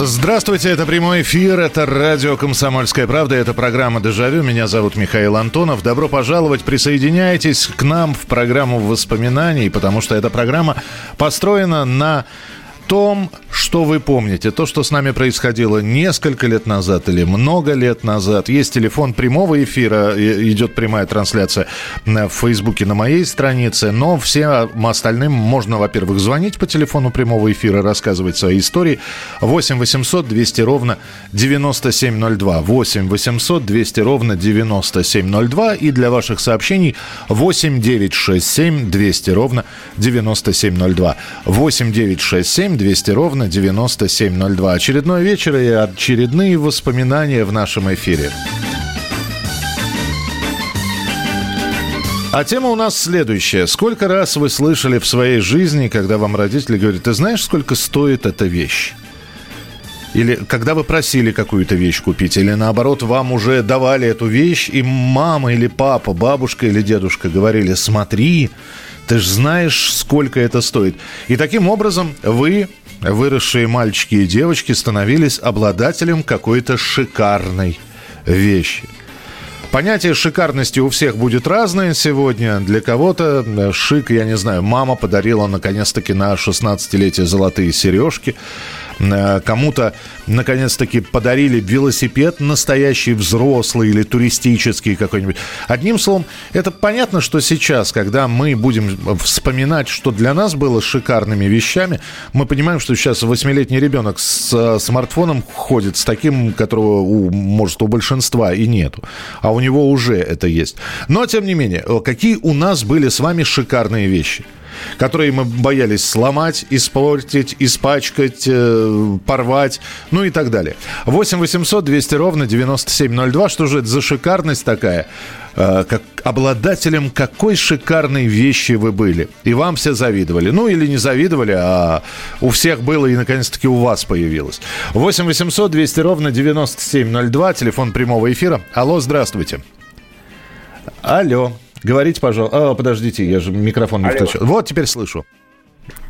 Здравствуйте, это прямой эфир, это радио «Комсомольская правда», это программа «Дежавю». Меня зовут Михаил Антонов. Добро пожаловать, присоединяйтесь к нам в программу воспоминаний, потому что эта программа построена на том, что вы помните, то, что с нами происходило несколько лет назад или много лет назад. Есть телефон прямого эфира, идет прямая трансляция на- Фейсбуке на моей странице, но всем остальным можно, во-первых, звонить по телефону прямого эфира, рассказывать свои истории. 8 800 200 ровно 9702. 8 800 200 ровно 9702. И для ваших сообщений 8 967 200 ровно 9702. 8 967 200 ровно 9702. Очередной вечер и очередные воспоминания в нашем эфире. А тема у нас следующая. Сколько раз вы слышали в своей жизни, когда вам родители говорят, ты знаешь, сколько стоит эта вещь? Или когда вы просили какую-то вещь купить, или наоборот, вам уже давали эту вещь, и мама или папа, бабушка или дедушка говорили, смотри, ты же знаешь, сколько это стоит. И таким образом вы, выросшие мальчики и девочки, становились обладателем какой-то шикарной вещи. Понятие шикарности у всех будет разное сегодня. Для кого-то э, шик, я не знаю, мама подарила наконец-таки на 16-летие золотые сережки. Э, Кому-то наконец-таки подарили велосипед настоящий взрослый или туристический какой-нибудь. Одним словом, это понятно, что сейчас, когда мы будем вспоминать, что для нас было шикарными вещами, мы понимаем, что сейчас восьмилетний ребенок с э, смартфоном ходит, с таким, которого, у, может, у большинства и нету. А у него уже это есть. Но, тем не менее, э, какие у нас были с вами шикарные вещи? Которые мы боялись сломать, испортить, испачкать, э, порвать, ну и так далее. 8 800 200 ровно 9702. Что же это за шикарность такая? Э, как обладателем какой шикарной вещи вы были. И вам все завидовали. Ну или не завидовали, а у всех было и наконец-таки у вас появилось. 8 800 200 ровно 9702. Телефон прямого эфира. Алло, здравствуйте. Алло. Говорите, пожалуйста. А, подождите, я же микрофон не включил. Вот, теперь слышу.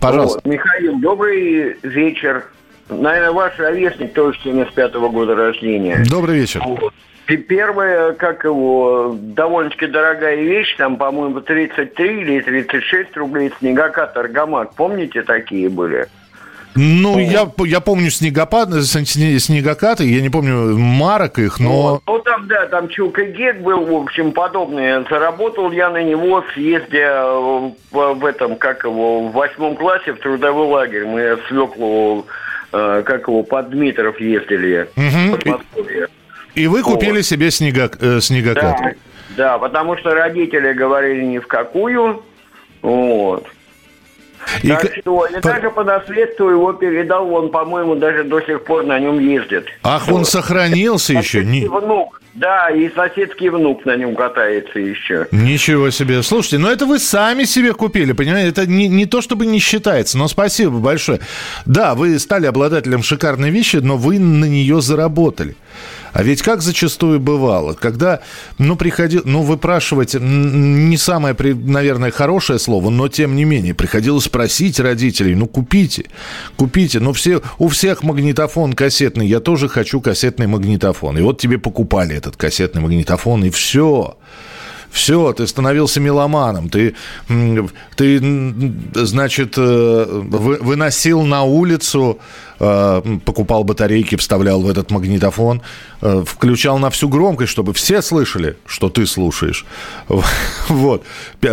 Пожалуйста. Вот, Михаил, добрый вечер. Наверное, ваш ровесник тоже 75-го года рождения. Добрый вечер. Вот. И первая, как его, довольно-таки дорогая вещь, там, по-моему, 33 или 36 рублей снегокат Аргамак. Помните, такие были? Ну, я, я помню снегопад, сне- снегокаты, я не помню марок их, но... Вот. Ну, там, да, там Чук и Гек был, в общем, подобный. Заработал я на него, съездя э, в, в этом, как его, в восьмом классе в трудовой лагерь. Мы Свеклу, э, как его, под Дмитров ездили. В Подмосковье. И вы купили себе снега, э, снегокат. Да, да, потому что родители говорили ни в какую. Вот. И так что, и по- даже по наследству его передал, он, по-моему, даже до сих пор на нем ездит. Ах, он сохранился еще? Ни- внук, да, и соседский внук на нем катается еще. Ничего себе. Слушайте, ну это вы сами себе купили, понимаете? Это не, не то, чтобы не считается, но спасибо большое. Да, вы стали обладателем шикарной вещи, но вы на нее заработали. А ведь как зачастую бывало, когда, ну, приходил, ну, выпрашивать не самое, наверное, хорошее слово, но тем не менее, приходилось просить родителей, ну, купите, купите, ну, все, у всех магнитофон кассетный, я тоже хочу кассетный магнитофон. И вот тебе покупали этот кассетный магнитофон, и все. Все, ты становился меломаном, ты, ты значит, э, вы- выносил на улицу, э, покупал батарейки, вставлял в этот магнитофон, э, включал на всю громкость, чтобы все слышали, что ты слушаешь. Вот.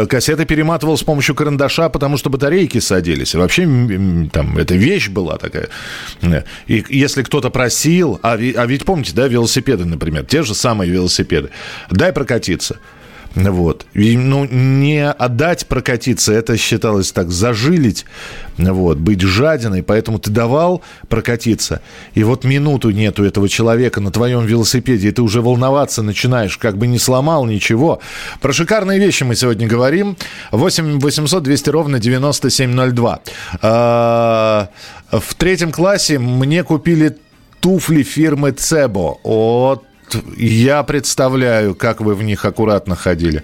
Кассеты перематывал с помощью карандаша, потому что батарейки садились. Вообще, там, эта вещь была такая. И если кто-то просил, а а ведь помните, да, велосипеды, например, те же самые велосипеды, дай прокатиться. Вот. И, ну, не отдать прокатиться, это считалось так, зажилить, вот, быть жадиной, поэтому ты давал прокатиться, и вот минуту нету этого человека на твоем велосипеде, и ты уже волноваться начинаешь, как бы не сломал ничего. Про шикарные вещи мы сегодня говорим. 8 800 200 ровно 9702. А, в третьем классе мне купили туфли фирмы Цебо. Вот я представляю, как вы в них аккуратно ходили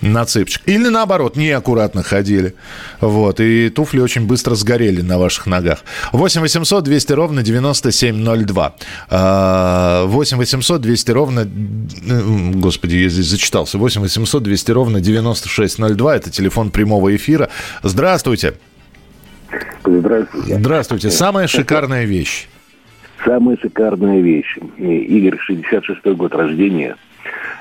на цыпочках. Или наоборот, неаккуратно ходили. Вот. И туфли очень быстро сгорели на ваших ногах. 8 800 200 ровно 9702. 8 800 200 ровно... Господи, я здесь зачитался. 8 800 200 ровно 9602. Это телефон прямого эфира. Здравствуйте. Здравствуйте. Здравствуйте. Самая шикарная вещь. Самая шикарная вещь. Игорь, 66-й год рождения.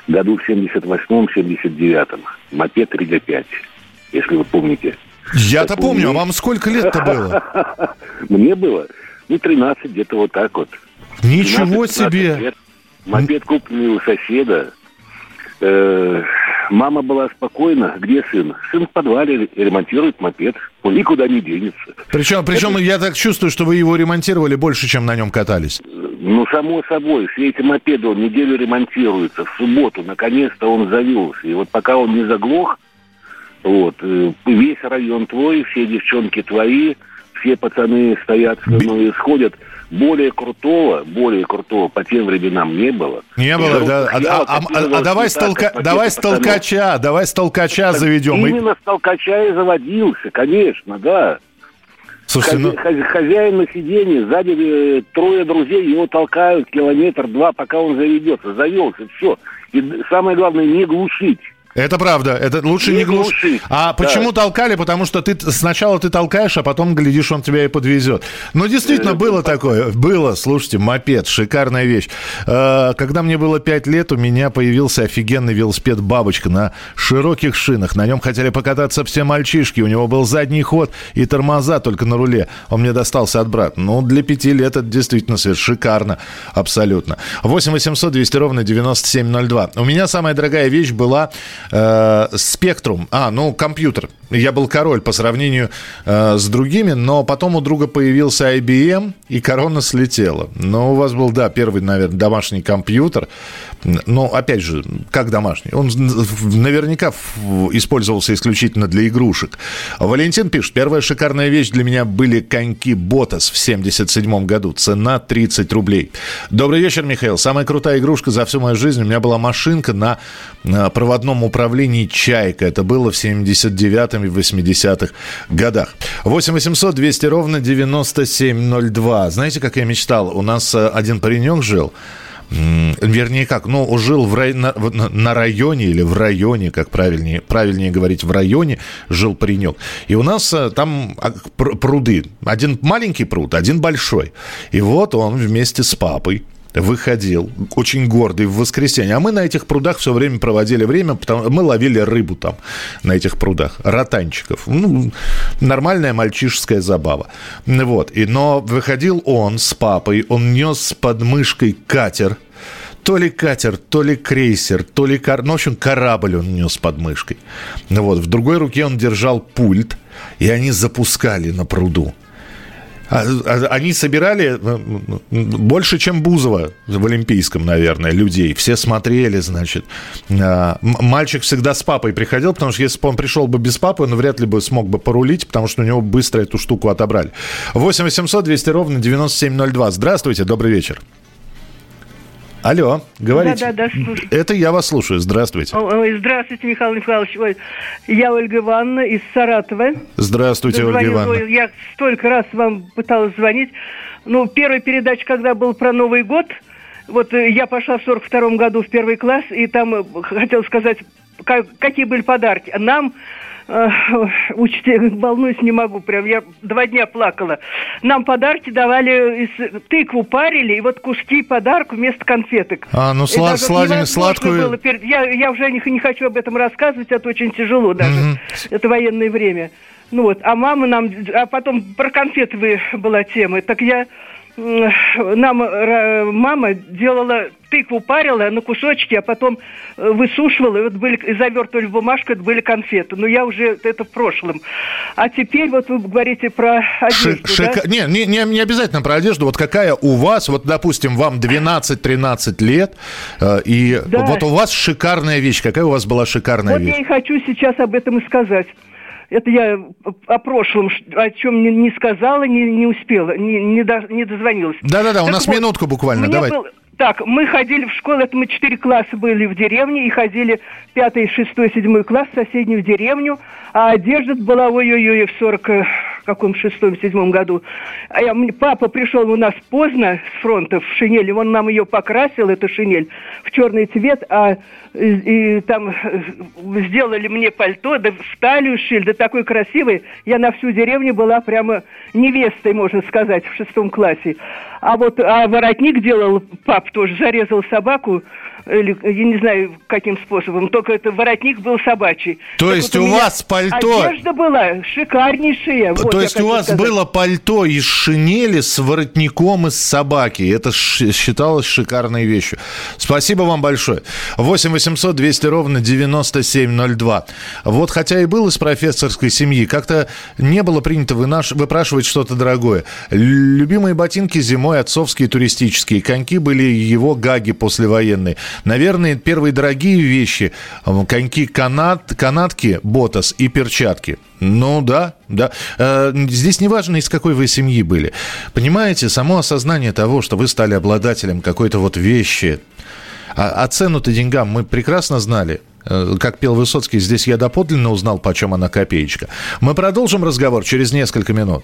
Году в 78-м, 79-м. Мопед Рига 5, если вы помните. Я-то помню, а вам сколько лет-то было? Мне было, ну, 13, где-то вот так вот. Ничего себе! Лет. Мопед купленный у соседа. Э, Мама была спокойна. Где сын? Сын в подвале ремонтирует мопед. Он никуда не денется. Причем, причем Это... я так чувствую, что вы его ремонтировали больше, чем на нем катались. Ну, само собой. Все эти мопеды, он неделю ремонтируется. В субботу, наконец-то, он завелся. И вот пока он не заглох, вот, э, весь район твой, все девчонки твои, все пацаны стоят, ну, сходят более крутого, более крутого по тем временам не было. Не было, да. А, а, а, а, а давай, с толка... давай с толкача, давай с толкача так заведем. Именно с толкача и заводился, конечно, да. Слушайте, ну... Хозяин на сиденье, сзади э, трое друзей его толкают километр-два, пока он заведется. Завелся, все. И самое главное, не глушить. Это правда, это лучше не, не глушить. А да. почему толкали? Потому что ты сначала ты толкаешь, а потом, глядишь, он тебя и подвезет. Ну, действительно, э, было такое. Было, слушайте, мопед, шикарная вещь. Э, когда мне было 5 лет, у меня появился офигенный велосипед «Бабочка» на широких шинах. На нем хотели покататься все мальчишки. У него был задний ход и тормоза только на руле. Он мне достался от брата. Ну, для 5 лет это действительно шикарно. Абсолютно. 8 800 200 ровно 9702. У меня самая дорогая вещь была спектрум. А, ну, компьютер. Я был король по сравнению э, с другими, но потом у друга появился IBM, и корона слетела. Но у вас был, да, первый, наверное, домашний компьютер. Но, опять же, как домашний? Он наверняка использовался исключительно для игрушек. Валентин пишет, первая шикарная вещь для меня были коньки Ботас в 77 году. Цена 30 рублей. Добрый вечер, Михаил. Самая крутая игрушка за всю мою жизнь у меня была машинка на проводном управлении «Чайка». Это было в 79-м и 80-х годах. 8 800 200 ровно 9702. Знаете, как я мечтал? У нас э, один паренек жил, вернее как, ну, жил в рай, на, на районе или в районе, как правильнее, правильнее говорить, в районе жил паренек. И у нас э, там а, пруды. Один маленький пруд, один большой. И вот он вместе с папой выходил, очень гордый, в воскресенье. А мы на этих прудах все время проводили время, потому мы ловили рыбу там, на этих прудах, ротанчиков. Ну, нормальная мальчишеская забава. Вот. И, но выходил он с папой, он нес под мышкой катер, то ли катер, то ли крейсер, то ли кар... Ну, в общем, корабль он нес под мышкой. Вот. В другой руке он держал пульт, и они запускали на пруду. А, а, они собирали э, больше, чем Бузова в Олимпийском, наверное, людей. Все смотрели, значит. А, мальчик всегда с папой приходил, потому что если бы он пришел бы без папы, он вряд ли бы смог бы порулить, потому что у него быстро эту штуку отобрали. 8 800 200 ровно 9702. Здравствуйте, добрый вечер. Алло, говорите. Да, да, да, слушаю. Это я вас слушаю. Здравствуйте. Ой, здравствуйте, Михаил Михайлович. Ой, я Ольга Ивановна из Саратова. Здравствуйте, Ольга Ивановна. Я столько раз вам пыталась звонить. Ну, первая передача, когда был про Новый год, вот э, я пошла в 42 году в первый класс, и там э, хотела сказать, как, какие были подарки. Нам Учитель, волнуюсь, не могу, прям я два дня плакала. Нам подарки давали, из, тыкву парили, и вот куски подарок вместо конфеток. А, ну слад, сладень, сладкую... Было, я, я уже не, не хочу об этом рассказывать, это очень тяжело даже. Mm-hmm. Это военное время. Ну вот, а мама нам, а потом про конфеты была тема. Так я нам мама делала тыкву парила на кусочки, а потом э, высушивала, и вот были, и завертывали в бумажку, это были конфеты. Но я уже это в прошлом. А теперь вот вы говорите про одежду, Ши- шика- да? Не, не, не, не обязательно про одежду. Вот какая у вас, вот, допустим, вам 12-13 лет, э, и Да. вот у вас шикарная вещь. Какая у вас была шикарная Вот вещь? я и хочу сейчас об этом и сказать. Это я о прошлом, о чем не, не сказала, не, не успела, не, не, до- не дозвонилась. Да-да-да, у нас вот, минутку буквально, давай. был- Так, мы ходили в школу, это мы четыре класса были в деревне, и ходили пятый, шестой, седьмой класс в соседнюю деревню, а одежда была, ой-ой-ой, в сорок э, каком шестом, седьмом году. А я, папа пришел у нас поздно с фронта в шинели, он нам ее покрасил, эту шинель, в черный цвет, а и, и там э, сделали мне пальто, да в талию шили, да такой красивый. Я на всю деревню была прямо невестой, можно сказать, в шестом классе. А вот а воротник делал, пап тоже зарезал собаку, или, я не знаю, каким способом, только это воротник был собачий. То Так есть вот у меня вас пальто- Одежда была шикарнейшая. вот То есть у вас сказать. было пальто из шинели с воротником из собаки. Это считалось шикарной вещью. Спасибо вам большое. 8 800 200 ровно 9702. Вот хотя и был из профессорской семьи, как-то не было принято выпрашивать что-то дорогое. Любимые ботинки зимой отцовские туристические. Коньки были его гаги послевоенные. Наверное, первые дорогие вещи. Коньки канат, канатки, ботас и перчатки. Ну да, да. Э, Здесь не важно, из какой вы семьи были. Понимаете, само осознание того, что вы стали обладателем какой-то вот вещи, а, а цену-то деньгам мы прекрасно знали. Э, Как пел Высоцкий, здесь я доподлинно узнал, почем она копеечка. Мы продолжим разговор через несколько минут.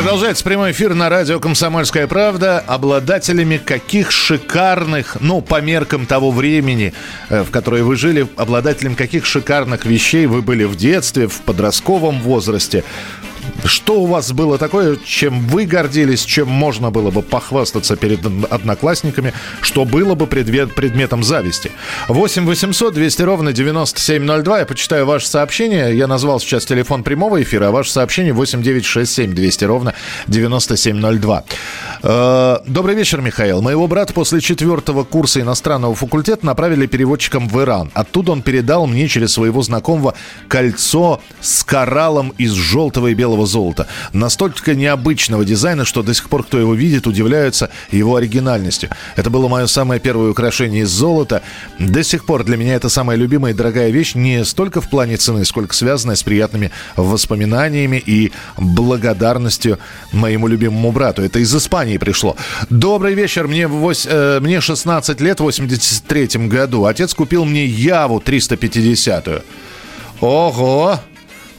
Продолжается прямой эфир на радио «Комсомольская правда». Обладателями каких шикарных, ну, по меркам того времени, э, в которое вы жили, обладателем каких шикарных вещей вы были в детстве, в подростковом возрасте. Что у вас было такое, чем вы гордились, чем можно было бы похвастаться перед одноклассниками, что было бы предмет, предметом зависти? 8 800 200 ровно 9702. Я почитаю ваше сообщение. Я назвал сейчас телефон прямого эфира, а ваше сообщение 8 967 200 ровно 9702. Э, Добрый вечер, Михаил. Моего брата после четвертого курса иностранного факультета направили переводчиком в Иран. Оттуда он передал мне через своего знакомого кольцо с кораллом из желтого и белого золота. Настолько необычного дизайна, что до сих пор, кто его видит, удивляются его оригинальностью. Это было мое самое первое украшение из золота. До сих пор для меня это самая любимая и дорогая вещь не столько в плане цены, сколько связанная с приятными воспоминаниями и благодарностью моему любимому брату. Это из Испании пришло. Добрый вечер. Мне, вось- э, мне 16 лет в 83 году. Отец купил мне Яву 350-ю. Ого!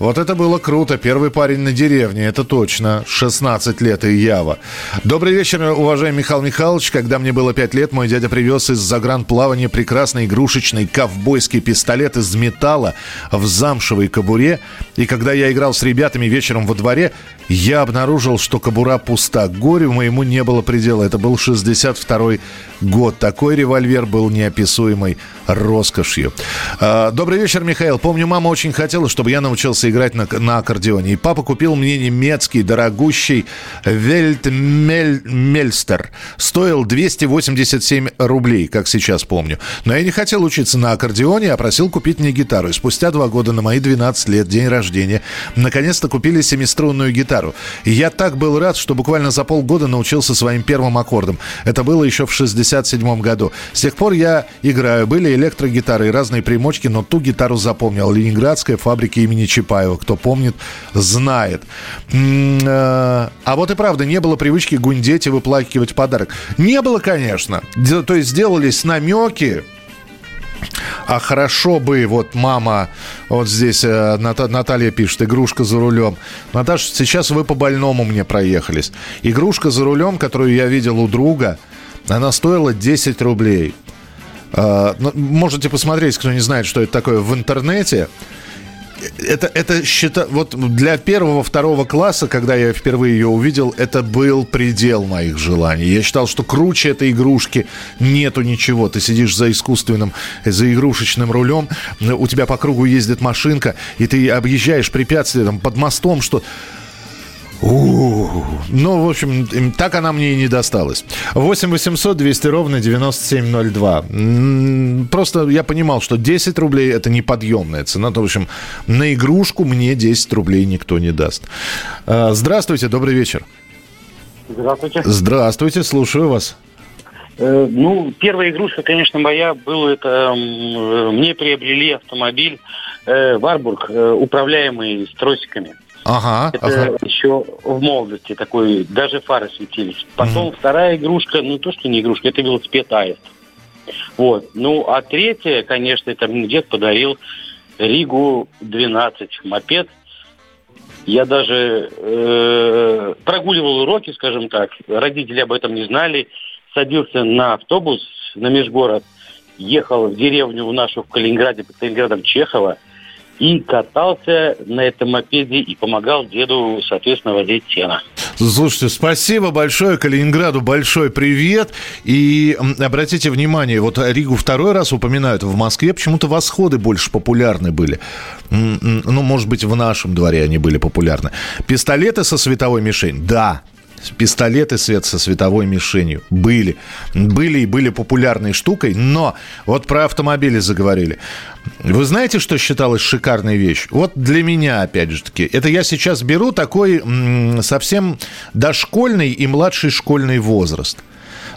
Вот это было круто. Первый парень на деревне, это точно. 16 лет и Ява. Добрый вечер, уважаемый Михаил Михайлович. Когда мне было 5 лет, мой дядя привез из загранплавания прекрасный игрушечный ковбойский пистолет из металла в замшевой кобуре. И когда я играл с ребятами вечером во дворе, я обнаружил, что кобура пуста. Горю моему не было предела. Это был 62 год. Такой револьвер был неописуемой роскошью. А, добрый вечер, Михаил. Помню, мама очень хотела, чтобы я научился играть на, на аккордеоне. И папа купил мне немецкий, дорогущий Вельтмельстер. Стоил 287 рублей, как сейчас помню. Но я не хотел учиться на аккордеоне, а просил купить мне гитару. И спустя два года на мои 12 лет, день рождения, наконец-то купили семиструнную гитару. И я так был рад, что буквально за полгода научился своим первым аккордом. Это было еще в 67 году. С тех пор я играю. Были электрогитары и разные примочки, но ту гитару запомнил. Ленинградская фабрика имени Чапаева. Кто помнит, знает. Э, а вот и правда, не было привычки гундеть и выплакивать подарок. Не было, конечно. То есть сделались намеки, а хорошо бы, вот мама, вот здесь э, Наталья пишет, игрушка за рулем. Наташа, сейчас вы по больному мне проехались. Игрушка за рулем, которую я видел у друга, она стоила 10 рублей. Э, можете посмотреть, кто не знает, что это такое, в интернете это, это счета... вот для первого, второго класса, когда я впервые ее увидел, это был предел моих желаний. Я считал, что круче этой игрушки нету ничего. Ты сидишь за искусственным, за игрушечным рулем, у тебя по кругу ездит машинка, и ты объезжаешь препятствия там, под мостом, что ну, в общем, так она мне и не досталась. 8 800 200 ровно 9702. Просто я понимал, что 10 рублей это неподъемная цена. То, в общем, на игрушку мне 10 рублей никто не даст. А, здравствуйте, добрый вечер. Здравствуйте. Здравствуйте, слушаю вас. Э, ну, первая игрушка, конечно, моя была, это мне приобрели автомобиль э, Варбург, э, управляемый с тросиками. Ага. Это ага. еще в молодости такой, даже фары светились. Потом mm вторая игрушка, ну то, что не игрушка, это велосипед Аист. Вот. Ну, а третья, конечно, это мне дед подарил Ригу 12 мопед. Я даже э, прогуливал уроки, скажем так. Родители об этом не знали. Садился на автобус на межгород, ехал в деревню в нашу в Калининграде, под Калининградом Чехова – и катался на этом мопеде и помогал деду, соответственно, возить сено. Слушайте, спасибо большое Калининграду, большой привет. И обратите внимание, вот Ригу второй раз упоминают, в Москве почему-то восходы больше популярны были. Ну, может быть, в нашем дворе они были популярны. Пистолеты со световой мишень, да, пистолеты свет со световой мишенью. Были. Были и были популярной штукой, но вот про автомобили заговорили. Вы знаете, что считалось шикарной вещью? Вот для меня, опять же таки, это я сейчас беру такой совсем дошкольный и младший школьный возраст –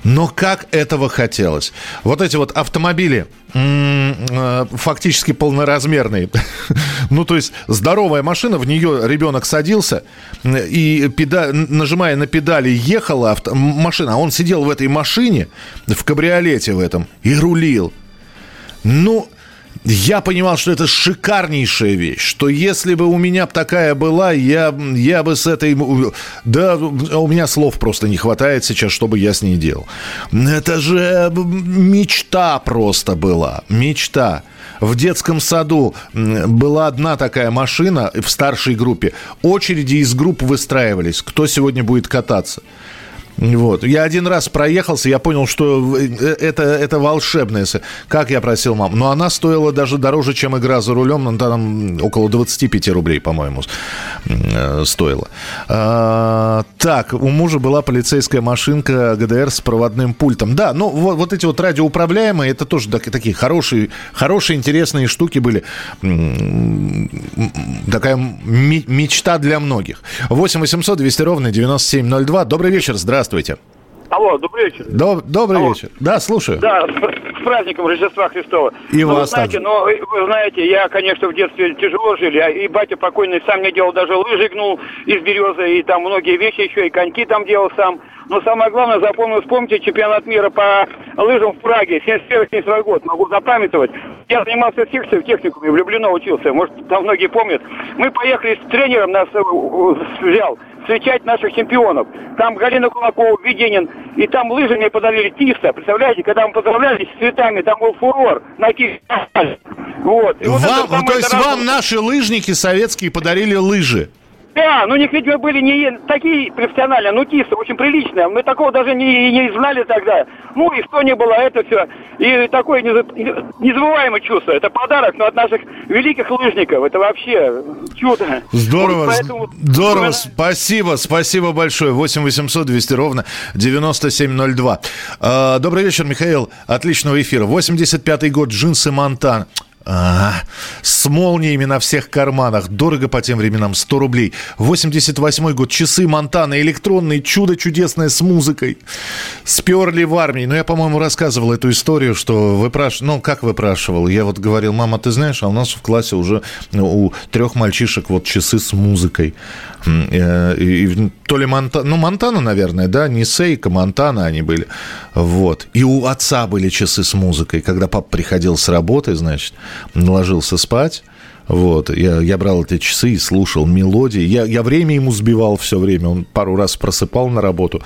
но как этого хотелось. Вот эти вот автомобили э, фактически полноразмерные. ну, то есть здоровая машина, в нее ребенок садился и педа... нажимая на педали ехала авто... машина, а он сидел в этой машине, в кабриолете в этом, и рулил. Ну, я понимал, что это шикарнейшая вещь, что если бы у меня такая была, я, я бы с этой... Да, у меня слов просто не хватает сейчас, чтобы я с ней делал. Это же мечта просто была, мечта. В детском саду была одна такая машина в старшей группе. Очереди из групп выстраивались, кто сегодня будет кататься. Вот. Я один раз проехался, я понял, что э, это, это волшебное. Как я просил маму. Но она стоила даже дороже, чем игра за рулем. Ну, там около 25 рублей, по-моему, э, стоила. А, так, у мужа была полицейская машинка ГДР с проводным пультом. Да, ну вот, вот эти вот радиоуправляемые, это тоже такие хорошие, хорошие, интересные штуки были. Такая мечта для многих. 8 800 200 ровно 9702. Добрый вечер, здравствуйте. Алло, Алло, добрый вечер. Доб- добрый Алло. вечер. Да, слушаю. Да, с, праздником Рождества Христова. И ну, вас вы знаете, также. но вы знаете, я, конечно, в детстве тяжело жили, а и батя покойный сам мне делал даже лыжи гнул из березы, и там многие вещи еще, и коньки там делал сам. Но самое главное, запомнил, вспомните чемпионат мира по лыжам в Праге, 71-72 год, могу запамятовать. Я занимался секцией в техникуме, в Люблино учился, может, там многие помнят. Мы поехали с тренером, нас э, взял, встречать наших чемпионов. Там Галина Кулакова, Веденин, и там лыжи мне подарили Тиста. Представляете, когда мы поздравлялись с цветами, там был фурор на. Вот. И вот вам, то есть вам наши лыжники советские подарили лыжи? Да, ну у них, видимо, были не такие профессиональные, ну кисы, очень приличные. Мы такого даже не, не знали тогда. Ну и что не было, это все. И такое незабываемое чувство. Это подарок, но от наших великих лыжников. Это вообще чудо. Здорово, вот поэтому... здорово. Спасибо, спасибо большое. 8 800 200 ровно 9702. А, добрый вечер, Михаил. Отличного эфира. 85-й год, джинсы Монтан. А, с молниями на всех карманах. Дорого по тем временам. 100 рублей. 88 год. Часы Монтана. Электронные. Чудо чудесное с музыкой. Сперли в армии. Ну, я, по-моему, рассказывал эту историю, что выпрашивал. Ну, как выпрашивал? Я вот говорил, мама, ты знаешь, а у нас в классе уже у трех мальчишек вот часы с музыкой. Э, и, то ли Монтана, ну, Монтана, наверное, да, не Сейка, Монтана они были. Вот. И у отца были часы с музыкой. Когда папа приходил с работы, значит, ложился спать, вот, я, я брал эти часы и слушал мелодии. Я, я время ему сбивал все время. Он пару раз просыпал на работу.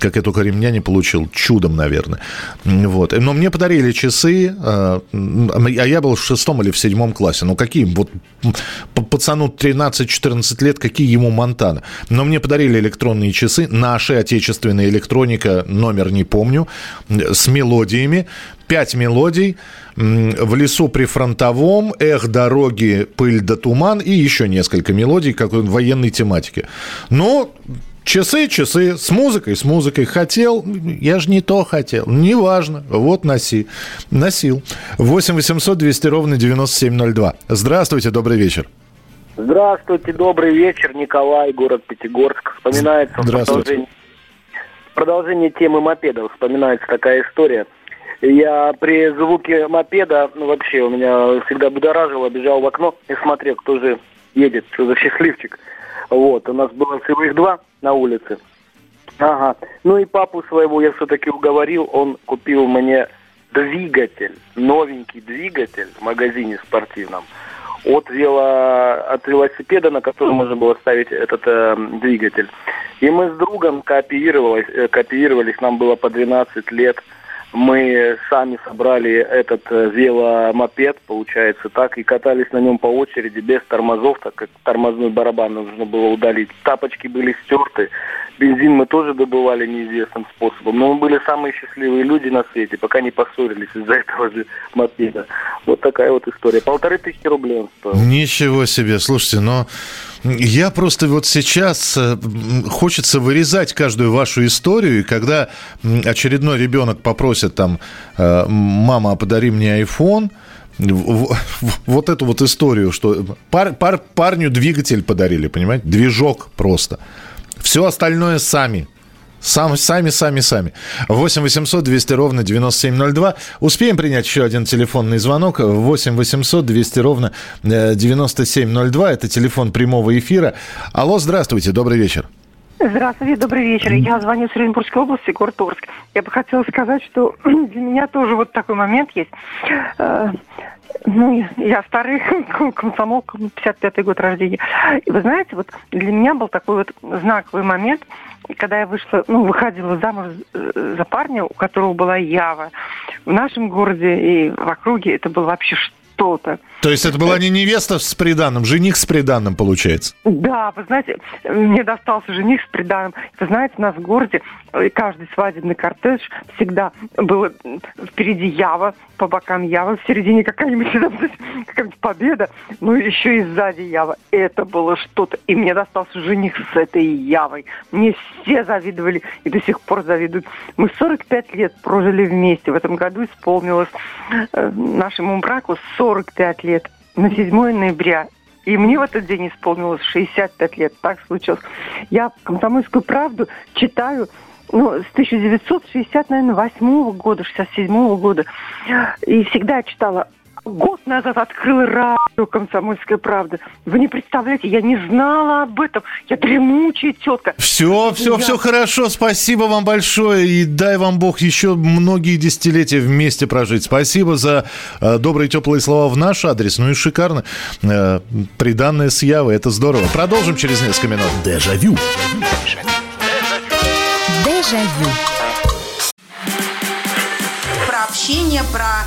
Как я только ремня не получил. Чудом, наверное. Вот. Но мне подарили часы, а, а я был в шестом или в седьмом классе. Ну, какие? Вот пацану 13-14 лет, какие ему Монтана? Но мне подарили электронные часы. Наши, отечественная электроника, номер не помню, с мелодиями. Пять мелодий в лесу при фронтовом, эх, дороги, пыль да туман и еще несколько мелодий как в военной тематике. Но Часы, часы, с музыкой, с музыкой. Хотел, я же не то хотел. Неважно. Вот носи. Носил. 8 800 200 ровно 9702. Здравствуйте, добрый вечер. Здравствуйте, добрый вечер. Николай, город Пятигорск. Вспоминается продолжение, продолжение темы мопедов. Вспоминается такая история. Я при звуке мопеда, ну вообще, у меня всегда будоражило, бежал в окно и смотрел, кто же едет, что за счастливчик. Вот, у нас было всего их два на улице. Ага. Ну и папу своего я все-таки уговорил, он купил мне двигатель, новенький двигатель в магазине спортивном от, вело, от велосипеда, на котором можно было ставить этот э, двигатель. И мы с другом кооперировались, э, нам было по 12 лет – мы сами собрали этот э, веломопед, получается так, и катались на нем по очереди без тормозов, так как тормозной барабан нужно было удалить. Тапочки были стерты, бензин мы тоже добывали неизвестным способом. Но мы были самые счастливые люди на свете, пока не поссорились из-за этого же мопеда. Вот такая вот история. Полторы тысячи рублей он стоил. Ничего себе. Слушайте, но я просто вот сейчас э, хочется вырезать каждую вашу историю, и когда очередной ребенок попросит там, э, мама, подари мне iPhone, вот эту вот историю, что пар, пар, парню двигатель подарили, понимаете, движок просто. Все остальное сами. Сам, сами, сами, сами. 8 800 200 ровно 9702. Успеем принять еще один телефонный звонок. 8 800 200 ровно 9702. Э, Это телефон прямого эфира. Алло, здравствуйте, добрый вечер. Здравствуйте, добрый вечер. Я звоню с Оренбургской области, город Орск. Я бы хотела сказать, что для меня тоже вот такой момент есть. Ну, я старый комсомолка, 55-й год рождения. И вы знаете, вот для меня был такой вот знаковый момент, когда я вышла, ну, выходила замуж за парня, у которого была Ява. В нашем городе и в округе это было вообще что-то. То есть это была не невеста с приданным, жених с приданным, получается? Да, вы знаете, мне достался жених с приданным. Вы знаете, у нас в городе э, каждый свадебный кортеж всегда был впереди Ява, по бокам Ява, в середине какая-нибудь какая-нибудь победа, ну еще и сзади Ява. Это было что-то. И мне достался жених с этой Явой. Мне все завидовали и до сих пор завидуют. Мы 45 лет прожили вместе. В этом году исполнилось э, нашему браку 45 лет. На 7 ноября. И мне в этот день исполнилось 65 лет. Так случилось. Я «Комсомольскую правду» читаю ну, с 1960, наверное, 8 года, 67 года. И всегда читала год назад открыла радио «Комсомольская правда». Вы не представляете, я не знала об этом. Я дремучая тетка. Все, все, я... все хорошо. Спасибо вам большое. И дай вам Бог еще многие десятилетия вместе прожить. Спасибо за э, добрые теплые слова в наш адрес. Ну и шикарно. Э, приданное с Явы. Это здорово. Продолжим через несколько минут. Дежавю. Дежавю. Про общение, про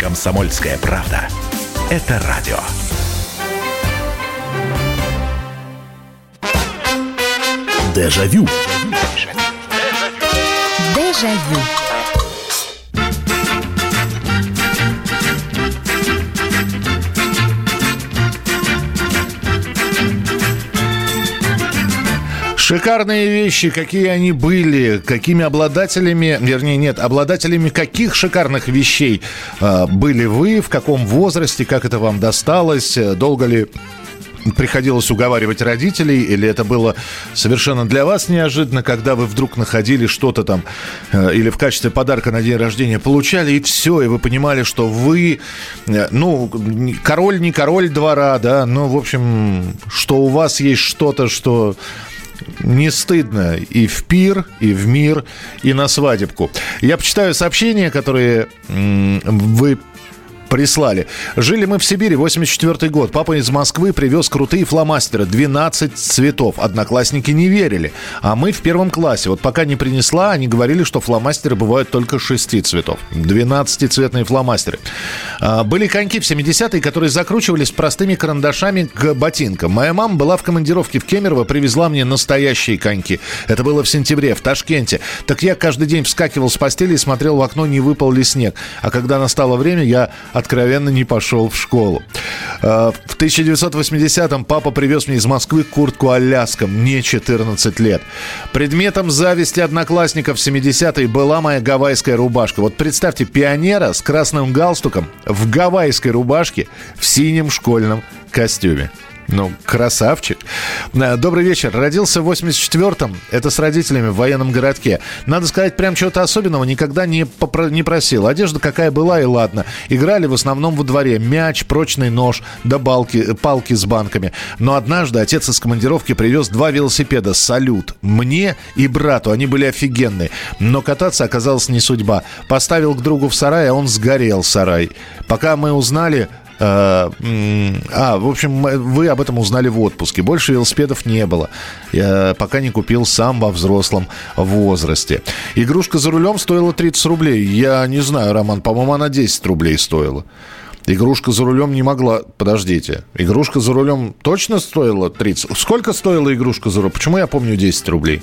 «Комсомольская правда». Это радио. Дежавю. Дежавю. Шикарные вещи, какие они были, какими обладателями, вернее, нет, обладателями каких шикарных вещей э, были вы, в каком возрасте, как это вам досталось, долго ли приходилось уговаривать родителей, или это было совершенно для вас неожиданно, когда вы вдруг находили что-то там, э, или в качестве подарка на день рождения получали, и все, и вы понимали, что вы, э, ну, король не король двора, да, ну, в общем, что у вас есть что-то, что не стыдно и в пир, и в мир, и на свадебку. Я почитаю сообщения, которые вы прислали. Жили мы в Сибири, 84 год. Папа из Москвы привез крутые фломастеры, 12 цветов. Одноклассники не верили. А мы в первом классе. Вот пока не принесла, они говорили, что фломастеры бывают только 6 цветов. 12-цветные фломастеры. А, были коньки в 70-е, которые закручивались простыми карандашами к ботинкам. Моя мама была в командировке в Кемерово, привезла мне настоящие коньки. Это было в сентябре, в Ташкенте. Так я каждый день вскакивал с постели и смотрел в окно, не выпал ли снег. А когда настало время, я откровенно не пошел в школу. А, в 1980-м папа привез мне из Москвы куртку Аляска. Мне 14 лет. Предметом зависти одноклассников в 70-е была моя гавайская рубашка. Вот представьте, пионера с красным галстуком в гавайской рубашке в синем школьном костюме. Ну, красавчик. Э, добрый вечер. Родился в 84-м. Это с родителями в военном городке. Надо сказать, прям чего-то особенного никогда не, попро- не просил. Одежда какая была, и ладно. Играли в основном во дворе. Мяч, прочный нож, да балки, палки с банками. Но однажды отец из командировки привез два велосипеда «Салют». Мне и брату. Они были офигенные. Но кататься оказалось не судьба. Поставил к другу в сарай, а он сгорел сарай. Пока мы узнали, Э, а, в общем, вы об этом узнали в отпуске. Больше велосипедов не было. Я пока не купил сам во взрослом возрасте. Игрушка за рулем стоила 30 рублей. Я не знаю, Роман, по-моему, она 10 рублей стоила. Игрушка за рулем не могла... Подождите. Игрушка за рулем точно стоила 30? Сколько стоила игрушка за рулем? Почему я помню 10 рублей?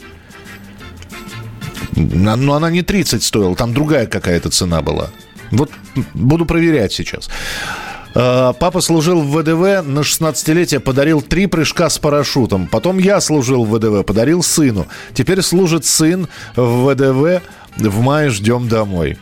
Но она не 30 стоила, там другая какая-то цена была. Вот буду проверять сейчас. Э, папа служил в ВДВ, на 16-летие подарил три прыжка с парашютом. Потом я служил в ВДВ, подарил сыну. Теперь служит сын в ВДВ, в мае ждем домой.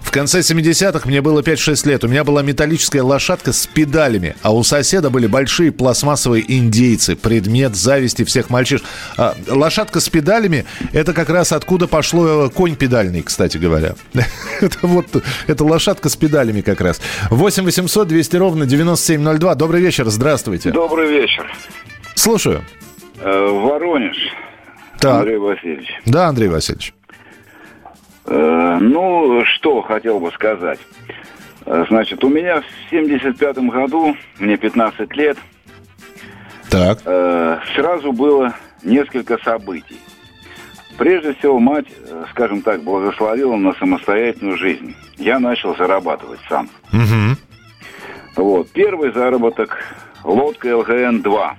В конце 70-х мне было 5-6 лет. У меня была металлическая лошадка с педалями, а у соседа были большие пластмассовые индейцы. Предмет зависти всех мальчиш. А, лошадка с педалями – это как раз откуда пошло э, конь педальный, кстати говоря. это вот, это лошадка с педалями как раз. 8 800 200 ровно 9702. Добрый вечер, здравствуйте. Добрый вечер. Слушаю. Э, Воронеж. Так. Андрей Васильевич. Да, Андрей Васильевич. Э, ну, что хотел бы сказать. Э, значит, у меня в 75-м году, мне 15 лет, так. Э, сразу было несколько событий. Прежде всего, мать, скажем так, благословила на самостоятельную жизнь. Я начал зарабатывать сам. Угу. Вот. Первый заработок – лодка ЛГН-2,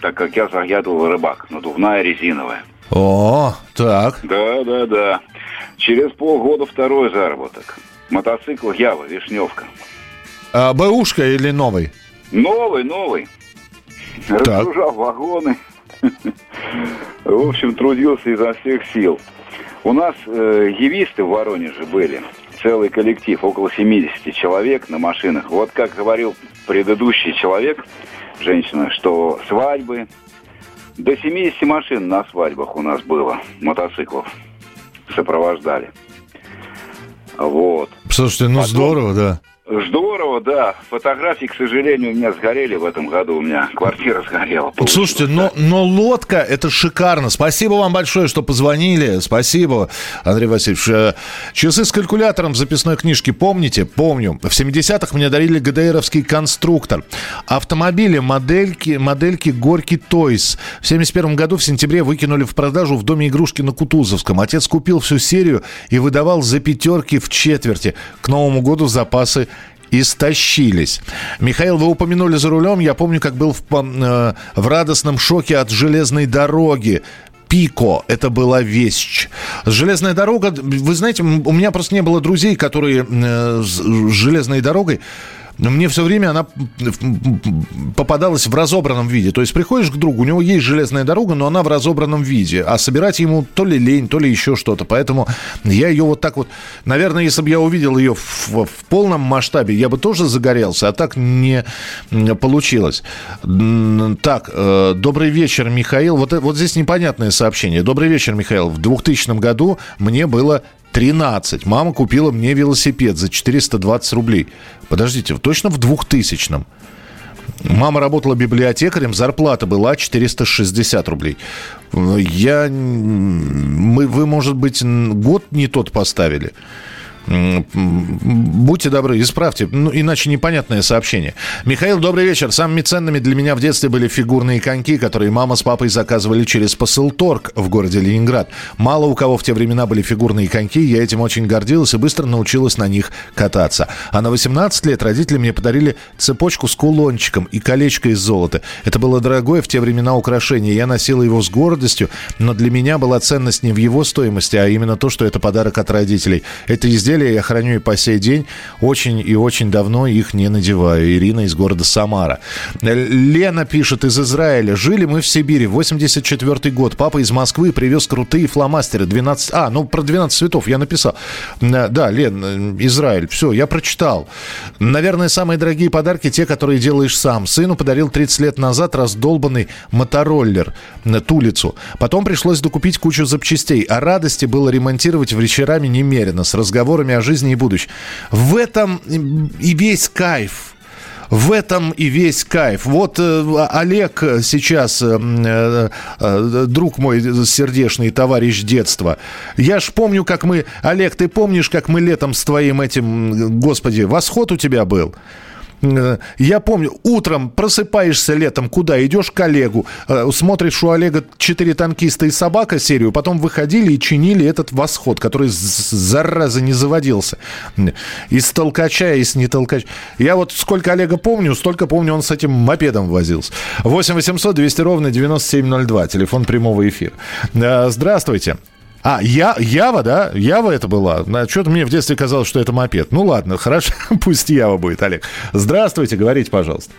так как я заглядывал рыбак, надувная резиновая. О, так. Да, да, да. Через полгода второй заработок. Мотоцикл Ява, Вишневка. А, Бэушка или новый? Новый, новый. Разгружал вагоны. В общем, трудился изо всех сил. У нас э, явисты в Воронеже были. Целый коллектив, около 70 человек на машинах. Вот как говорил предыдущий человек, женщина, что свадьбы, до 70 машин на свадьбах у нас было, мотоциклов, сопровождали. Вот. Слушайте, ну Потом- здорово, да. Здорово, да. Фотографии, к сожалению, у меня сгорели в этом году. У меня квартира сгорела. Слушайте, но, но лодка это шикарно. Спасибо вам большое, что позвонили. Спасибо, Андрей Васильевич. Э, Часы с калькулятором в записной книжке помните? Помню. В 70-х мне дарили ГДРовский конструктор. Автомобили модельки, модельки Горький Тойс. В 71 году в сентябре выкинули в продажу в доме игрушки на Кутузовском. Отец купил всю серию и выдавал за пятерки в четверти. К Новому году запасы истощились. Михаил, вы упомянули за рулем. Я помню, как был в, э, в радостном шоке от железной дороги. Пико, это была вещь. Железная дорога, вы знаете, у меня просто не было друзей, которые э, с железной дорогой. Но мне все время она попадалась в разобранном виде. То есть приходишь к другу, у него есть железная дорога, но она в разобранном виде. А собирать ему то ли лень, то ли еще что-то. Поэтому я ее вот так вот... Наверное, если бы я увидел ее в, в полном масштабе, я бы тоже загорелся, а так не получилось. Так, э, добрый вечер, Михаил. Вот, э- вот здесь непонятное сообщение. Добрый вечер, Михаил. В 2000 году мне было 13. Мама купила мне велосипед за 420 рублей. Подождите, точно в 2000-м? Мама работала библиотекарем, зарплата была 460 рублей. Я... Мы, вы, может быть, год не тот поставили? Будьте добры, исправьте, ну, иначе непонятное сообщение. Михаил, добрый вечер. Самыми ценными для меня в детстве были фигурные коньки, которые мама с папой заказывали через посылторг в городе Ленинград. Мало у кого в те времена были фигурные коньки, я этим очень гордилась и быстро научилась на них кататься. А на 18 лет родители мне подарили цепочку с кулончиком и колечко из золота. Это было дорогое в те времена украшение. Я носила его с гордостью, но для меня была ценность не в его стоимости, а именно то, что это подарок от родителей. Это изделие я храню и по сей день. Очень и очень давно их не надеваю. Ирина из города Самара. Лена пишет из Израиля. Жили мы в Сибири. 84 год. Папа из Москвы привез крутые фломастеры. 12... А, ну про 12 цветов я написал. Да, Лен, Израиль. Все, я прочитал. Наверное, самые дорогие подарки те, которые делаешь сам. Сыну подарил 30 лет назад раздолбанный мотороллер на Тулицу. Потом пришлось докупить кучу запчастей. А радости было ремонтировать вечерами немерено. С разговорами о жизни и будущем. В этом и весь кайф. В этом и весь кайф. Вот э, Олег сейчас, э, э, друг мой сердечный, товарищ детства. Я ж помню, как мы... Олег, ты помнишь, как мы летом с твоим этим... Господи, восход у тебя был? Э, Я помню, утром просыпаешься летом, куда идешь к Олегу, э, смотришь у Олега «Четыре танкиста и собака» серию, потом выходили и чинили этот восход, который, зараза, не заводился. Из толкача, из не толкача. Я вот сколько Олега помню, столько помню, он с этим мопедом возился. 8 800 200 ровно 9702, телефон прямого эфира. Э, Здравствуйте. А, я, Ява, да? Ява это была? Что-то мне в детстве казалось, что это мопед. Ну ладно, хорошо, пусть Ява будет, Олег. Здравствуйте, говорите, пожалуйста.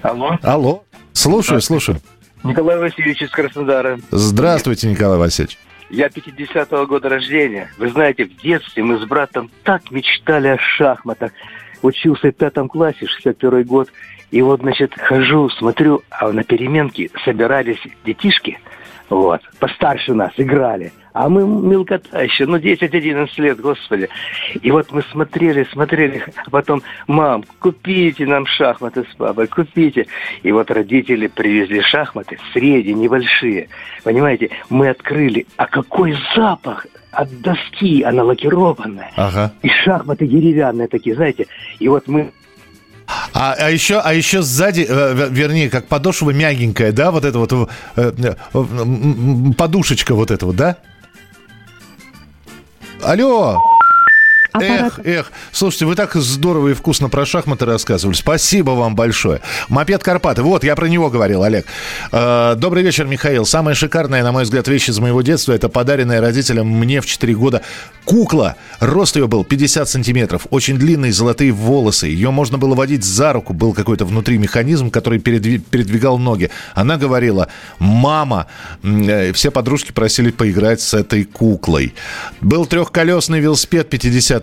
Алло. Алло. Слушаю, слушаю. Николай Васильевич из Краснодара. Здравствуйте, Николай Васильевич. Я 50-го года рождения. Вы знаете, в детстве мы с братом так мечтали о шахматах. Учился в пятом классе, 61 год. И вот, значит, хожу, смотрю, а на переменке собирались детишки, вот, постарше нас, играли. А мы мелкота еще, ну, 10-11 лет, господи. И вот мы смотрели, смотрели, а потом, мам, купите нам шахматы с папой, купите. И вот родители привезли шахматы, средние, небольшие. Понимаете, мы открыли, а какой запах от доски, она лакированная. Ага. И шахматы деревянные такие, знаете. И вот мы А, а еще, а еще сзади, э, вернее, как подошва мягенькая, да, вот это вот э, э, подушечка вот эта вот, да? Алло. Эх, эх. Слушайте, вы так здорово и вкусно про шахматы рассказывали. Спасибо вам большое. Мопед Карпаты. Вот, я про него говорил, Олег. Э, добрый вечер, Михаил. Самая шикарная, на мой взгляд, вещь из моего детства – это подаренная родителям мне в 4 года кукла. Рост ее был 50 сантиметров. Очень длинные золотые волосы. Ее можно было водить за руку. Был какой-то внутри механизм, который передвигал ноги. Она говорила, мама, э, все подружки просили поиграть с этой куклой. Был трехколесный велосипед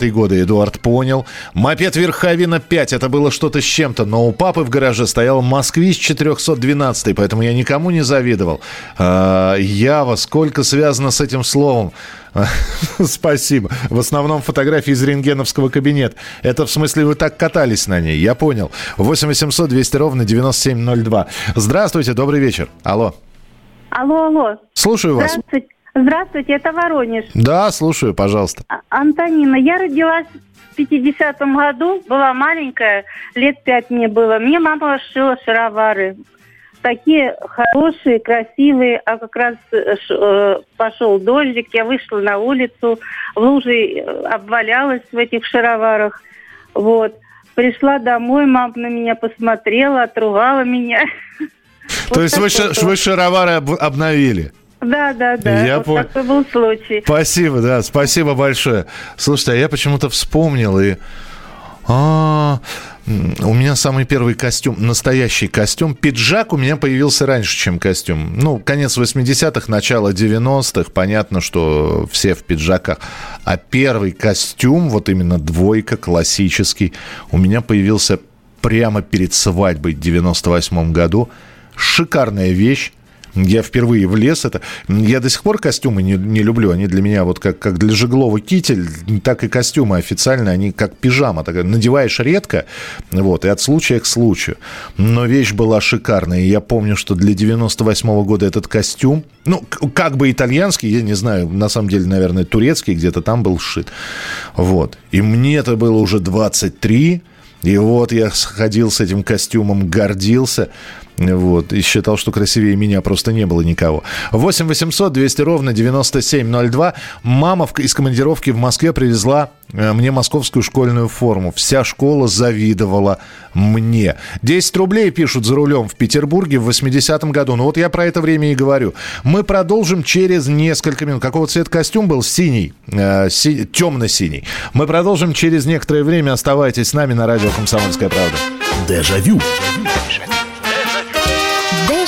50-е годы, Эдуард понял. Мопед Верховина 5, это было что-то с чем-то, но у папы в гараже стоял Москвич 412, поэтому я никому не завидовал. А, Ява, сколько связано с этим словом? Спасибо. В основном фотографии из рентгеновского кабинета. Это в смысле вы так катались на ней, я понял. 8 800 200 ровно 9702. Здравствуйте, добрый вечер. Алло. Алло, алло. Слушаю вас. Здравствуйте. Здравствуйте, это Воронеж. Да, слушаю, пожалуйста. А, Антонина, я родилась в 50-м году, была маленькая, лет пять мне было. Мне мама шила шаровары. Такие хорошие, красивые, а как раз э, э, пошел дождик, я вышла на улицу, в луже э, обвалялась в этих шароварах. Вот. Пришла домой, мама на меня посмотрела, отругала меня. То есть вы, вы шаровары обновили? Да, да, да. Я вот понял. такой был случай. Спасибо, да, спасибо большое. Слушайте, а я почему-то вспомнил и... А, у меня самый первый костюм, настоящий костюм. Пиджак у меня появился раньше, чем костюм. Ну, конец 80-х, начало 90-х. Понятно, что все в пиджаках. А первый костюм, вот именно двойка, классический, у меня появился прямо перед свадьбой в 98 году. Шикарная вещь я впервые влез. Это... Я до сих пор костюмы не, не люблю. Они для меня вот как, как для Жеглова китель, так и костюмы официально, они как пижама. Так, надеваешь редко, вот, и от случая к случаю. Но вещь была шикарная. Я помню, что для 98 -го года этот костюм, ну, как бы итальянский, я не знаю, на самом деле, наверное, турецкий где-то там был сшит. Вот. И мне это было уже 23, и вот я ходил с этим костюмом, гордился. Вот, и считал, что красивее меня просто не было никого. 8 800 200 ровно 9702. Мама из командировки в Москве привезла э, мне московскую школьную форму. Вся школа завидовала мне. 10 рублей пишут за рулем в Петербурге в 80-м году. Ну вот я про это время и говорю. Мы продолжим через несколько минут. Какого цвета костюм был? Синий. Э, си- темно-синий. Мы продолжим через некоторое время. Оставайтесь с нами на радио «Комсомольская правда». Дежавю. Дежавю.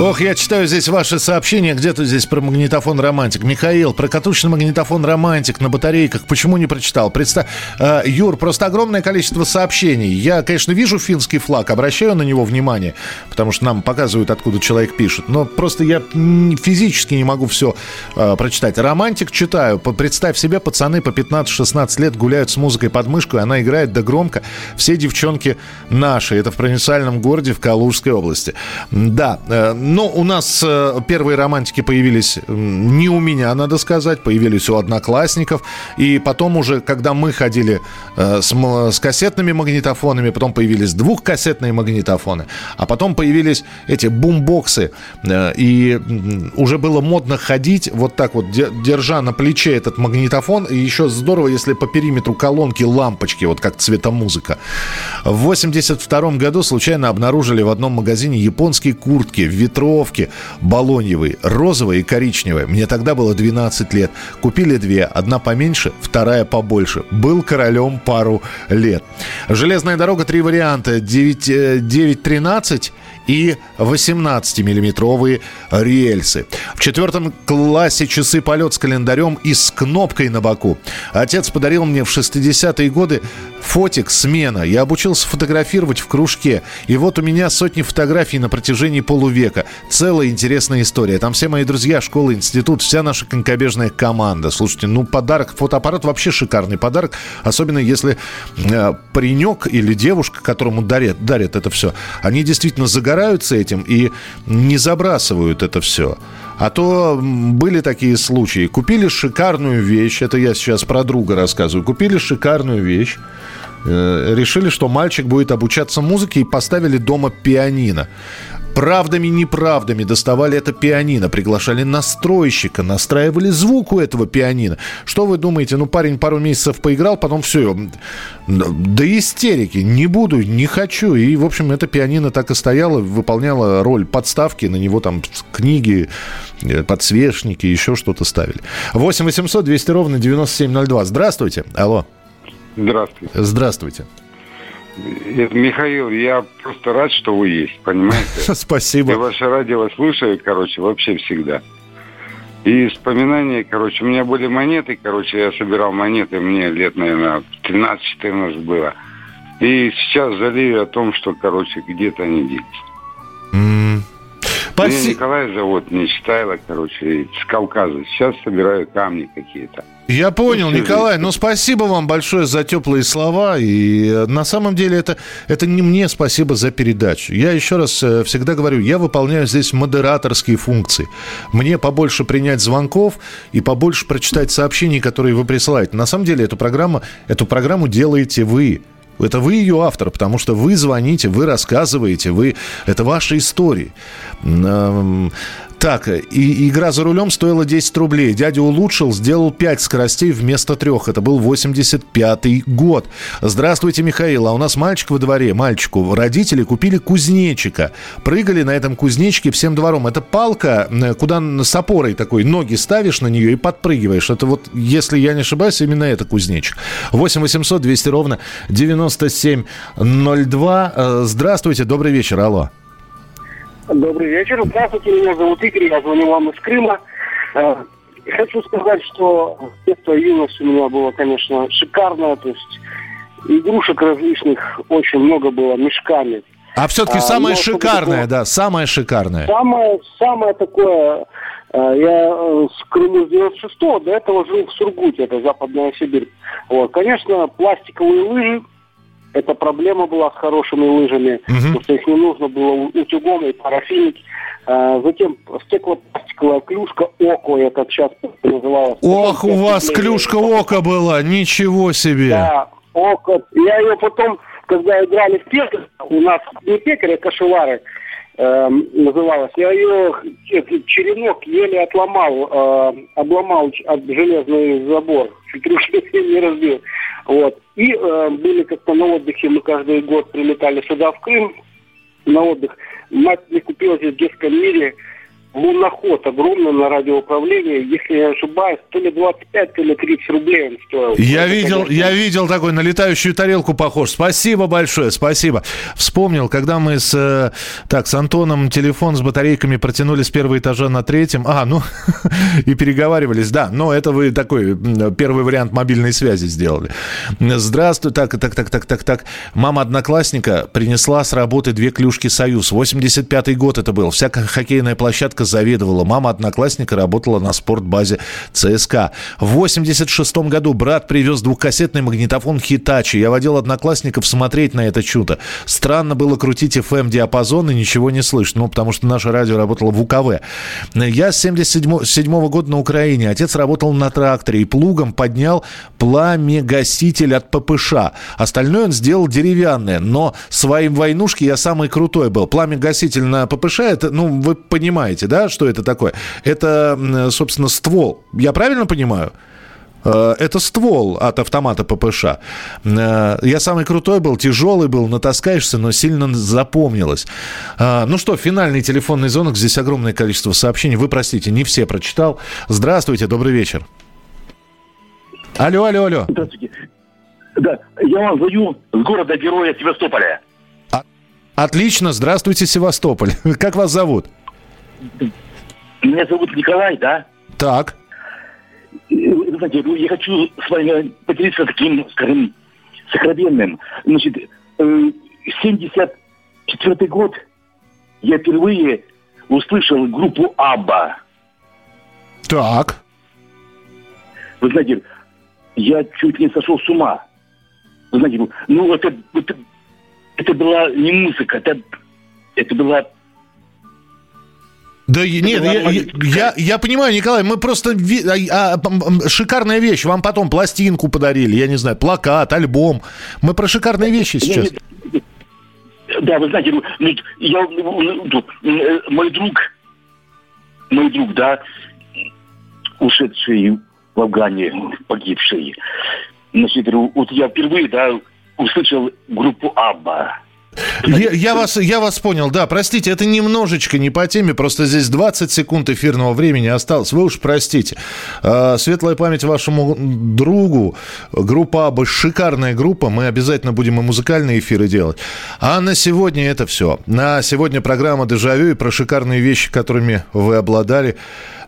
Ох, я читаю здесь ваши сообщения, где-то здесь про магнитофон романтик. Михаил, про катушечный магнитофон романтик на батарейках. Почему не прочитал? Представь, э, Юр, просто огромное количество сообщений. Я, конечно, вижу финский флаг, обращаю на него внимание, потому что нам показывают, откуда человек пишет. Но просто я физически не могу все э, прочитать. Романтик читаю. Представь себе, пацаны по 15-16 лет гуляют с музыкой под мышкой, она играет да громко. Все девчонки наши. Это в провинциальном городе в Калужской области. Да, э, но у нас э, первые романтики появились не у меня, надо сказать, появились у одноклассников. И потом уже, когда мы ходили э, с, с кассетными магнитофонами, потом появились двухкассетные магнитофоны, а потом появились эти бумбоксы. Э, и уже было модно ходить вот так вот, держа на плече этот магнитофон. И еще здорово, если по периметру колонки лампочки, вот как цветомузыка. В 82 году случайно обнаружили в одном магазине японские куртки в двухлитровки балоньевые, розовая и коричневая. Мне тогда было 12 лет. Купили две, одна поменьше, вторая побольше. Был королем пару лет. Железная дорога, три варианта. 9, 913 и 18-миллиметровые рельсы. В четвертом классе часы полет с календарем и с кнопкой на боку. Отец подарил мне в 60-е годы фотик «Смена». Я обучился фотографировать в кружке. И вот у меня сотни фотографий на протяжении полувека. Целая интересная история. Там все мои друзья, школа, институт, вся наша конькобежная команда. Слушайте, ну подарок, фотоаппарат вообще шикарный подарок. Особенно если э, паренек или девушка, которому дарят, дарят это все, они действительно загораются этим и не забрасывают это все. А то были такие случаи. Купили шикарную вещь, это я сейчас про друга рассказываю. Купили шикарную вещь, э, решили, что мальчик будет обучаться музыке и поставили дома пианино. Правдами, неправдами доставали это пианино, приглашали настройщика, настраивали звук у этого пианино. Что вы думаете? Ну, парень пару месяцев поиграл, потом все, до истерики, не буду, не хочу. И, в общем, это пианино так и стояло, выполняло роль подставки, на него там книги, э, подсвечники, еще что-то ставили. 8 800 200 ровно 9702. Здравствуйте. Алло. Здравствуйте. Здравствуйте. Михаил, я просто рад, что вы есть, понимаете? Спасибо. Я ваше радио слушаю, короче, вообще всегда. И вспоминания, короче, у меня были монеты, короче, я собирал монеты, мне лет, наверное, 13-14 было. И сейчас жалею о том, что, короче, где-то они делись. Mm. Меня Николай зовут, не Читайло, короче, с Кавказа. Сейчас собираю камни какие-то. Я понял, Николай. Ну, спасибо вам большое за теплые слова. И э, на самом деле это, это не мне спасибо за передачу. Я еще раз э, всегда говорю, я выполняю здесь модераторские функции. Мне побольше принять звонков и побольше прочитать сообщений, которые вы присылаете. На самом деле эту программу, эту программу делаете вы. Это вы ее автор, потому что вы звоните, вы рассказываете, вы... это ваши истории. Так, и игра за рулем стоила 10 рублей. Дядя улучшил, сделал 5 скоростей вместо трех. Это был 85-й год. Здравствуйте, Михаил. А у нас мальчик во дворе. Мальчику родители купили кузнечика. Прыгали на этом кузнечике всем двором. Это палка, куда с опорой такой ноги ставишь на нее и подпрыгиваешь. Это вот, если я не ошибаюсь, именно это кузнечик. 8 800 200 ровно 9702. Э, здравствуйте, добрый вечер. Алло. Добрый вечер. Здравствуйте, меня зовут Игорь, я звоню вам из Крыма. Э, хочу сказать, что детство и юность у меня было, конечно, шикарное. То есть игрушек различных очень много было, мешками. А все-таки а, самое шикарное, да, самое шикарное. Самое, самое такое, э, я э, с Крыму с 96-го, до этого жил в Сургуте, это Западная Сибирь. Вот, конечно, пластиковые лыжи, эта проблема была с хорошими лыжами, угу. потому что их не нужно было утюгом и парафинить. А, затем стеклопластиковая клюшка ОКО, это сейчас называлось. Ох, у вас клюшка ОКО была, ничего себе! Да, ОКО. Я ее потом, когда играли в пекарь, у нас не пекарь, а кашевары, э, называлась. Я ее черенок еле отломал, э, обломал от железный забор, чуть не разбил. Вот. И э, были как-то на отдыхе, мы каждый год прилетали сюда, в Крым, на отдых. Мать мне купила здесь в детском мире луноход огромный на радиоуправлении, если я не ошибаюсь, то ли 25, то ли 30 рублей он стоил. Я Это, видел, конечно... я видел такой на летающую тарелку похож. Спасибо большое, спасибо. Вспомнил, когда мы с, э, так, с Антоном телефон с батарейками протянули с первого этажа на третьем. А, ну, и переговаривались, да. Но это вы такой первый вариант мобильной связи сделали. Здравствуй, так, так, так, так, так, так. Мама одноклассника принесла с работы две клюшки «Союз». 85-й год это был. Вся хоккейная площадка Девушка заведовала. Мама одноклассника работала на спортбазе ЦСКА. В 86 году брат привез двухкассетный магнитофон «Хитачи». Я водил одноклассников смотреть на это чудо. Странно было крутить FM-диапазон и ничего не слышно. Ну, потому что наше радио работало в УКВ. Я с 77 года на Украине. Отец работал на тракторе и плугом поднял пламя-гаситель от ППШ. Остальное он сделал деревянное. Но своим войнушки я самый крутой был. Пламя-гаситель на ППШ, это, ну, вы понимаете, да, что это такое? Это, собственно, ствол. Я правильно понимаю? Э, это ствол от автомата ППШ. Э, я самый крутой был, тяжелый был, натаскаешься, но сильно запомнилось. Э, ну что, финальный телефонный звонок. Здесь огромное количество сообщений. Вы простите, не все прочитал. Здравствуйте, добрый вечер. Алло, алло, алло. Здравствуйте. Да, я вам звоню с города-героя Севастополя. А, отлично, здравствуйте, Севастополь. Как вас зовут? Меня зовут Николай, да? Так. Вы знаете, ну, я хочу с вами поделиться таким, скажем, сокровенным. Значит, 74 э, год я впервые услышал группу Абба. Так. Вы знаете, я чуть не сошел с ума. Вы знаете, ну это, это, это была не музыка, это, это была да нет, я, я, я понимаю, Николай, мы просто... А, а, шикарная вещь. Вам потом пластинку подарили, я не знаю, плакат, альбом. Мы про шикарные вещи сейчас. Да, вы знаете, я, ну, ну, э, мой друг, мой друг, да, ушедший в Афгане, погибший, значит, вот я впервые, да, услышал группу Абба. Я, я, вас, я вас понял, да, простите, это немножечко не по теме, просто здесь 20 секунд эфирного времени осталось, вы уж простите. А, светлая память вашему другу, группа Аба, шикарная группа, мы обязательно будем и музыкальные эфиры делать. А на сегодня это все. На сегодня программа «Дежавю» и про шикарные вещи, которыми вы обладали.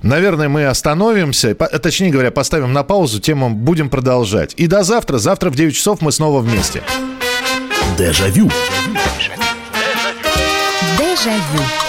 Наверное, мы остановимся, точнее говоря, поставим на паузу, тему будем продолжать. И до завтра, завтра в 9 часов мы снова вместе. Дежавю. Дежавю.